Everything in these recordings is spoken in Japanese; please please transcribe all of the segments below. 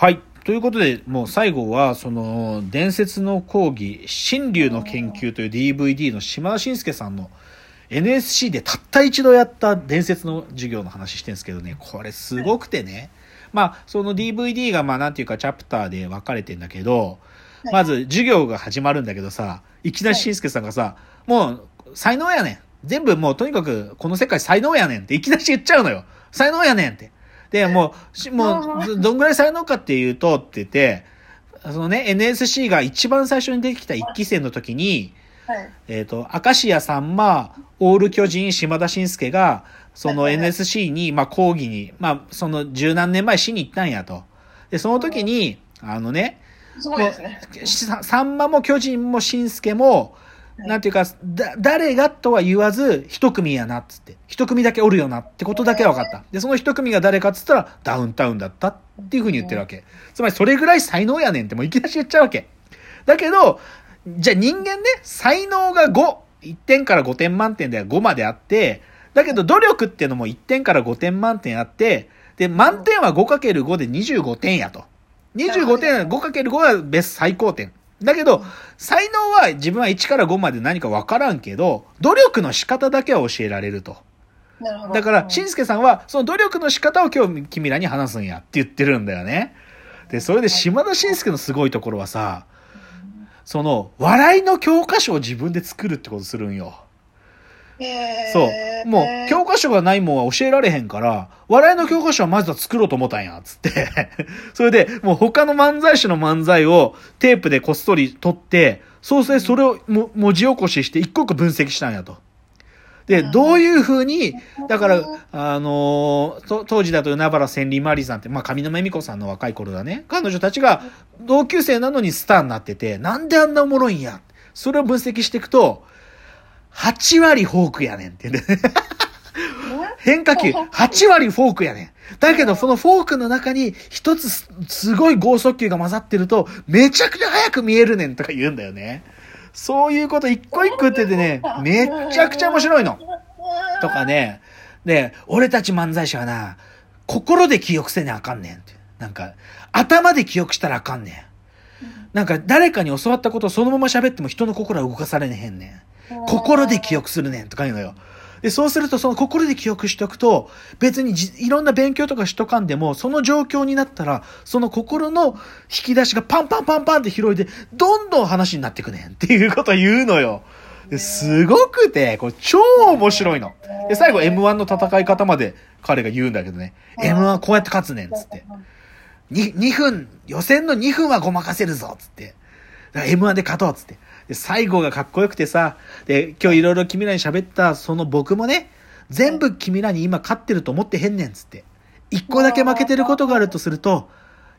はい。ということで、もう最後は、その、伝説の講義、新竜の研究という DVD の島田紳介さんの NSC でたった一度やった伝説の授業の話してるんですけどね、これすごくてね。まあ、その DVD が、まあ、なんていうか、チャプターで分かれてんだけど、まず、授業が始まるんだけどさ、いきなり紳介さんがさ、もう、才能やねん。全部もう、とにかく、この世界才能やねんっていきなり言っちゃうのよ。才能やねんって。で、もう、しもう、どどんぐらい才能かっていうと、って言って、そのね、NSC が一番最初に出てきた一期生の時に、はい。えっ、と、明石家さんま、オール巨人、島田紳介が、その NSC に、まあ、講義に、まあ、その十何年前しに行ったんやと。で、その時に、あのね、すごいですね。ささんまも巨人も紳助も、はいなんていうか、だ、誰がとは言わず、一組やな、っつって。一組だけおるよな、ってことだけは分かった。で、その一組が誰かっつったら、ダウンタウンだったっていうふうに言ってるわけ。つまり、それぐらい才能やねんってもういきなり言っちゃうわけ。だけど、じゃあ人間ね、才能が5、1点から5点満点では5まであって、だけど努力っていうのも1点から5点満点あって、で、満点は 5×5 で25点やと。25点、5×5 はベスト最高点。だけど、才能は自分は1から5まで何か分からんけど、努力の仕方だけは教えられると。だから、しんすけさんは、その努力の仕方を今日君らに話すんやって言ってるんだよね。で、それで島田紳介のすごいところはさ、その、笑いの教科書を自分で作るってことするんよ。そう。もう、教科書がないもんは教えられへんから、笑いの教科書はまずは作ろうと思ったんや、つって。それで、もう他の漫才師の漫才をテープでこっそり撮って、そうしてそれをも文字起こしして一個一個分析したんやと。で、どういう風に、だから、あのーと当時だと海原千里マリさんって、まあ、上沼恵美子さんの若い頃だね。彼女たちが同級生なのにスターになってて、なんであんなおもろいんや。それを分析していくと、8割フォークやねんって言うんだよね。変化球、8割フォークやねん。だけど、そのフォークの中に一つすすごい剛速球が混ざってると、めちゃくちゃ速く見えるねんとか言うんだよね。そういうこと一個一個言っててね、めっちゃくちゃ面白いの。とかね。で、俺たち漫才師はな、心で記憶せなあかんねんって。なんか、頭で記憶したらあかんねん。なんか、誰かに教わったことをそのまま喋っても人の心は動かされねへんねん。心で記憶するねんとか言うのよ。で、そうすると、その心で記憶しておくと、別にいろんな勉強とかしとかんでも、その状況になったら、その心の引き出しがパンパンパンパンって広いで、どんどん話になってくねんっていうこと言うのよ。すごくて、これ超面白いの。で、最後 M1 の戦い方まで彼が言うんだけどね。M1 こうやって勝つねん、つって。に2分、予選の2分はごまかせるぞ、つって。だから M1 で勝とう、つって。で、最後がかっこよくてさ、で、今日いろいろ君らに喋った、その僕もね、全部君らに今勝ってると思ってへんねん、つって。一個だけ負けてることがあるとすると、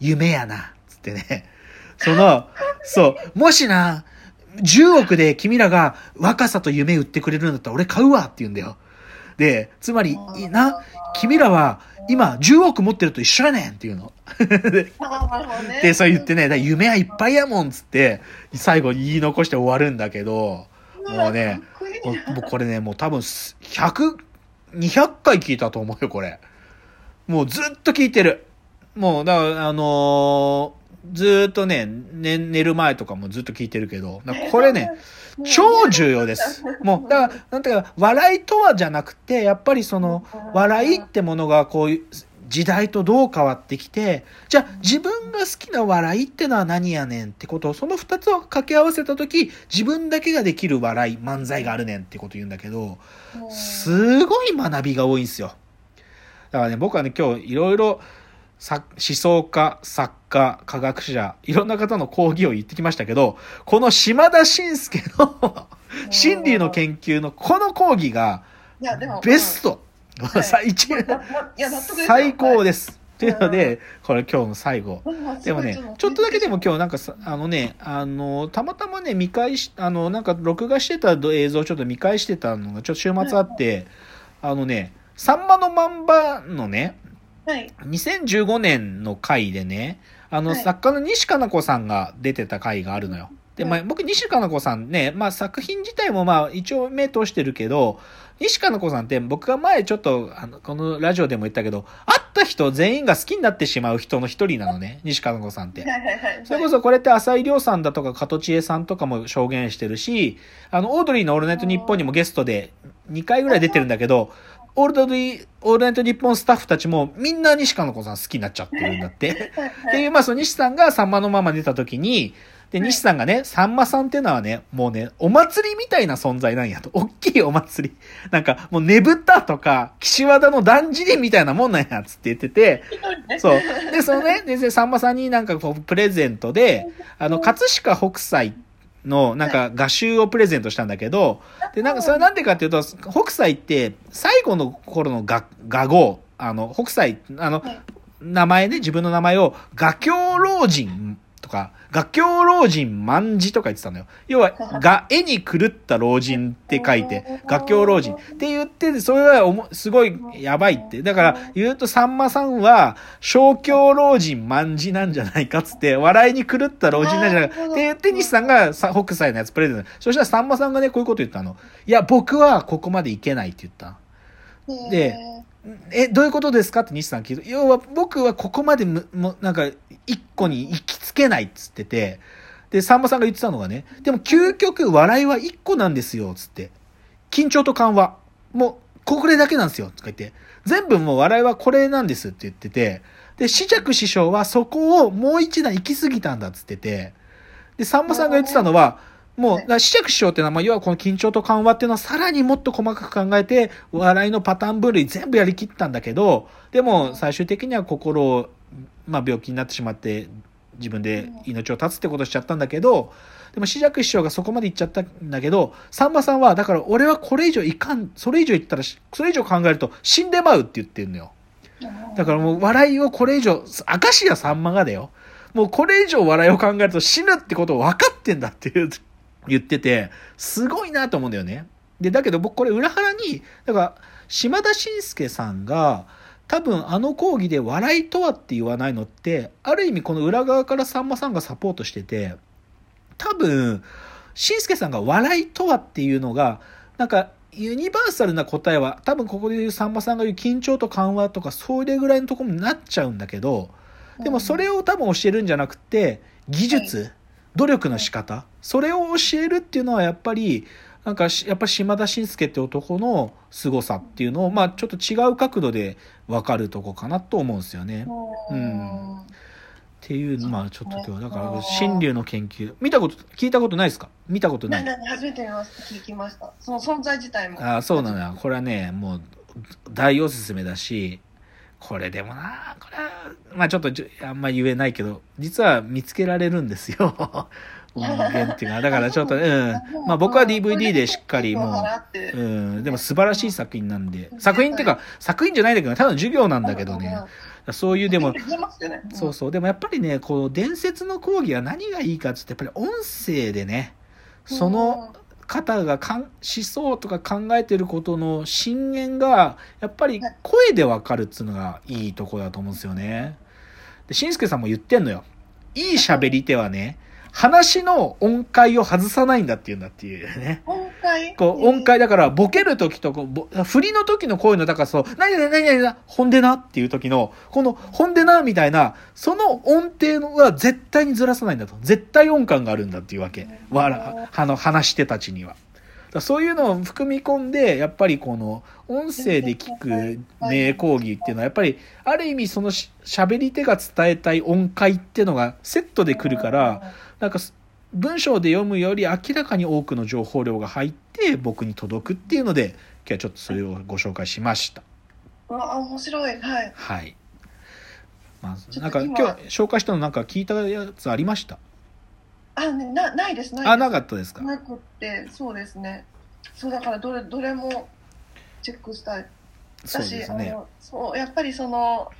夢やな、つってね。その、そう、もしな、10億で君らが若さと夢売ってくれるんだったら俺買うわって言うんだよ。で、つまり、な、君らは今10億持ってると一緒やねんっていうの。でそう言ってね、夢はいっぱいやもんっつって、最後言い残して終わるんだけど、もうね、もうこれね、もう多分す100、200回聞いたと思うよ、これ。もうずっと聞いてる。もう、だから、あのーずーっとねね、寝る前とかもずっと聞いてるけど、これね、超重要です。もう、だから、なんていうか、笑いとはじゃなくて、やっぱりその、笑いってものがこういう、時代とどう変わってきて、じゃあ自分が好きな笑いってのは何やねんってことを、その二つを掛け合わせたとき、自分だけができる笑い、漫才があるねんってこと言うんだけど、すごい学びが多いんですよ。だからね、僕はね、今日いろいろ、さ思想家、作家、科学者、いろんな方の講義を言ってきましたけど、この島田紳介の真理の研究のこの講義がベスト、はい。最高でです。というので、これ今日の最後。すでもね、ちょっとだけでも今日なんかさ、あのね、あの、たまたまね、見返し、あの、なんか録画してた映像をちょっと見返してたのがちょっと週末あって、あのね、さんまのまんばのね、はい。2015年の回でね、あの、はい作家の西加奈子さんが出てた回があるのよ。で、まあ、僕、西加奈子さんね、まあ、作品自体もまあ、一応目通してるけど、西加奈子さんって僕が前ちょっと、あの、このラジオでも言ったけど、会った人全員が好きになってしまう人の一人なのね、西加奈子さんって。はいはいはい。それこそこれって浅井亮さんだとか加藤千恵さんとかも証言してるし、あの、オードリーのオールナイトニッポンにもゲストで2回ぐらい出てるんだけど、オードリー、オールナイトニッポンスタッフたちもみんな西加奈子さん好きになっちゃってるんだって。っていう、まあ、その西さんがさんまのまんま出た時に、で、西さんがね、さんまさんってのはね、もうね、お祭りみたいな存在なんやと。大きいお祭り。なんか、もうねぶたとか、岸和田のだんじりみたいなもんなんや、つって言ってて、そう。で、そのね、で、さんまさんになんかこう、プレゼントで、あの、葛飾北斎のなんか画集をプレゼントしたんだけど、で、なんかそれなんでかっていうと、北斎って最後の頃の画、画号、あの、北斎、あの、名前ね、自分の名前を画狂老人とか、画狂老人万字とか言ってたのよ。要は、画、絵に狂った老人って書いて、画狂老人って言って、それはおもすごいやばいって。だから、言うとさんまさんは、小狂老人万字なんじゃないかっつって、笑いに狂った老人なんじゃないかって言って、西さんがさ北斎のやつプレゼント。そしたらさんまさんがね、こういうこと言ったの。いや、僕はここまでいけないって言ったの。でえ、どういうことですか？って西さん聞いて、要は僕はここまでむ、もなんか、一個に行きつけないっつってて、で、さんまさんが言ってたのがね、でも究極笑いは一個なんですよ、つって。緊張と緩和。もう、これだけなんですよ、とか言って。全部もう笑いはこれなんですって言ってて、で、四尺師匠はそこをもう一段行き過ぎたんだっつってて、で、さんまさんが言ってたのは、もう、だから四尺師匠っていうのは、まあ、要はこの緊張と緩和っていうのはさらにもっと細かく考えて、笑いのパターン分類全部やりきったんだけど、でも最終的には心を、まあ、病気になってしまって、自分で命を絶つってことしちゃったんだけど、でも、四尺師匠がそこまで行っちゃったんだけど、さんまさんは、だから俺はこれ以上いかん、それ以上言ったらし、それ以上考えると死んでまうって言ってるのよ。だからもう笑いをこれ以上、明石家さんまがだよ。もうこれ以上笑いを考えると死ぬってことを分かってんだっていう言ってて、すごいなと思うんだよね。で、だけど僕これ裏腹に、だから、島田紳介さんが、多分あの講義で笑いとはって言わないのって、ある意味この裏側からさんまさんがサポートしてて、多分、紳介さんが笑いとはっていうのが、なんか、ユニバーサルな答えは、多分ここで言うさんまさんが言う緊張と緩和とか、それぐらいのところになっちゃうんだけど、でもそれを多分教えるんじゃなくて、技術、努力の仕方、それを教えるっていうのはやっぱり、なんかし、やっぱり島田紳介って男の凄さっていうのを、まあちょっと違う角度で分かるとこかなと思うんですよね。うんっていう、まあちょっと今日、だから、新竜の研究、見たこと、聞いたことないですか？見たことなないい。初めて見ました聞きましたその存在自体もああ、そうなのよ。これはね、もう、大おすすめだし、これでもな、これは、まあちょっとあんま言えないけど、実は見つけられるんですよ。音源っていうのは。だからちょっと、うん。まあ僕は DVD でしっかりもう、うん。でも素晴らしい作品なんで。作品っていうか、作品じゃないんだけど、ただの授業なんだけどね。そういうでも、そうそう。でもやっぱりね、こう、伝説の講義は何がいいかっつって、やっぱり音声でね、その方がかん思想とか考えてることの深淵が、やっぱり声でわかるっつうのがいいとこだと思うんですよね。で、しんすけさんも言ってんのよ。いい喋り手はね、話の音階を外さないんだって言うんだっていうね。音階？こう、音階だから、ボケる時とこうぼ、振りの時の声の高さを、何々何々な、ほんでなっていう時の、この、ほんでな、みたいな、その音程は絶対にずらさないんだと。絶対音感があるんだっていうわけ。わら、あの、話し手たちには。だそういうのを含み込んで、やっぱりこの、音声で聞く名講義っていうのは、やっぱり、ある意味そのし喋り手が伝えたい音階っていうのがセットで来るから、なんか、文章で読むより明らかに多くの情報量が入って僕に届くっていうので今日はちょっとそれをご紹介しました。あ、面白い。はい。はい。まあ、なんか今日紹介したのなんか聞いたやつありました？あ、ね、な、ないです。ないあ、なかったですか？なくって、そうですね。そうだから、どれ、どれもチェックしたい。そうですね。あのそう、やっぱりその、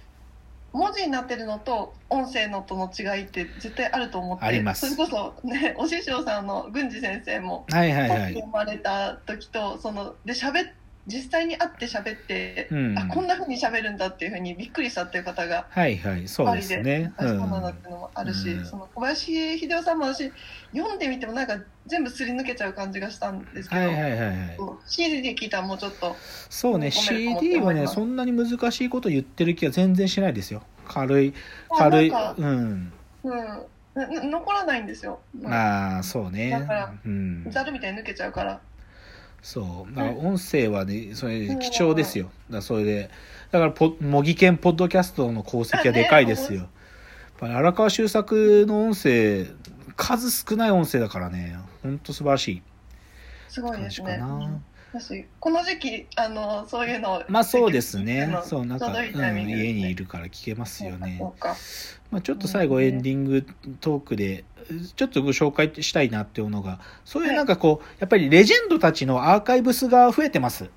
文字になってるのと音声のとの違いって絶対あると思ってありますそれこそねお師匠さんの郡司先生もはいはいはい。生まれた時とそので喋っ実際に会って喋って、うんあこんな風に喋るんだっていう風にびっくりしたっていう方がはいはい、そうですね。あそうなんだっていうのもあるし、うんその小林秀夫さんも私読んでみてもなんか全部すり抜けちゃう感じがしたんですけど、はいはいはいはい。CD で聞いたらもうちょっとそうね、CD はね、そんなに難しいこと言ってる気は全然しないですよ。軽い、軽い、うん。うん残らないんですよ、まあ、そうねだから。うん。ざるみたいに抜けちゃうからそう。だから音声はね、それ貴重ですよ。だからそれで、だからポ、模擬犬ポッドキャストの功績はでかいですよ。やっぱり荒川修作の音声、数少ない音声だからね、ほんと素晴らしいすごい感じかですねな。私この時期あのそういうのをまあそうですね。そう、なんか、うん、家にいるから聞けますよね。まあ、ちょっと最後エンディングトークで、ちょっとご紹介したいなっていうのが、そういうなんかこう、やっぱりレジェンドたちのアーカイブスが増えてます。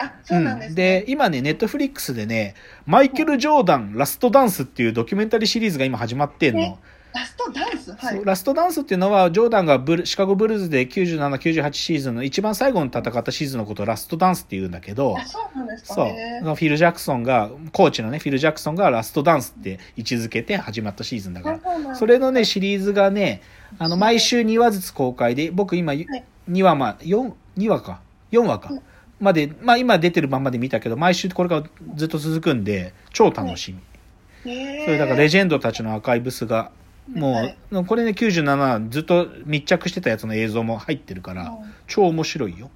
あそうなんです、ね。で、今ね、ネットフリックスでね、マイケル・ジョーダン、ラストダンスっていうドキュメンタリーシリーズが今始まってんの。えラストダンスはいラストダンスっていうのは、ジョーダンがブルシカゴブルーズで97、98シーズンの一番最後に戦ったシーズンのことをラストダンスって言うんだけどあ、そうなんですか？そう。へフィル・ジャクソンが、コーチのね、フィル・ジャクソンがラストダンスって位置づけて始まったシーズンだから。ーそれのね、シリーズがね、あの、毎週2話ずつ公開で、僕今、2話ま、4、2話か？4話か？うん。まで、まあ今出てるまんまで見たけど、毎週これからずっと続くんで、超楽しみ。へーそれだからレジェンドたちのアーカイブスが、もはい、う、これね、97ずっと密着してたやつの映像も入ってるから、うん超面白いよ。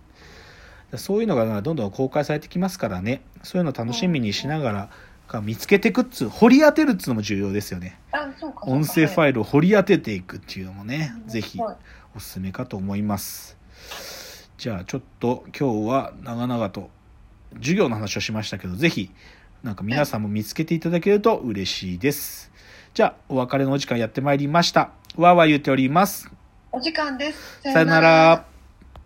そういうのがどんどん公開されてきますからね、そういうの楽しみにしながら、見つけていくっつう、掘り当てるっつうのも重要ですよね。音声フイァイルを掘り当てていくっていうのもね、ルぜひおすすめかと思います。じゃあちょっと今日は長々と授業の話をしましたけど、ぜひなんか皆さんも見つけていただけると嬉しいです。じゃあお別れのお時間やってまいりました。わーわー言っております。お時間ですさよなら。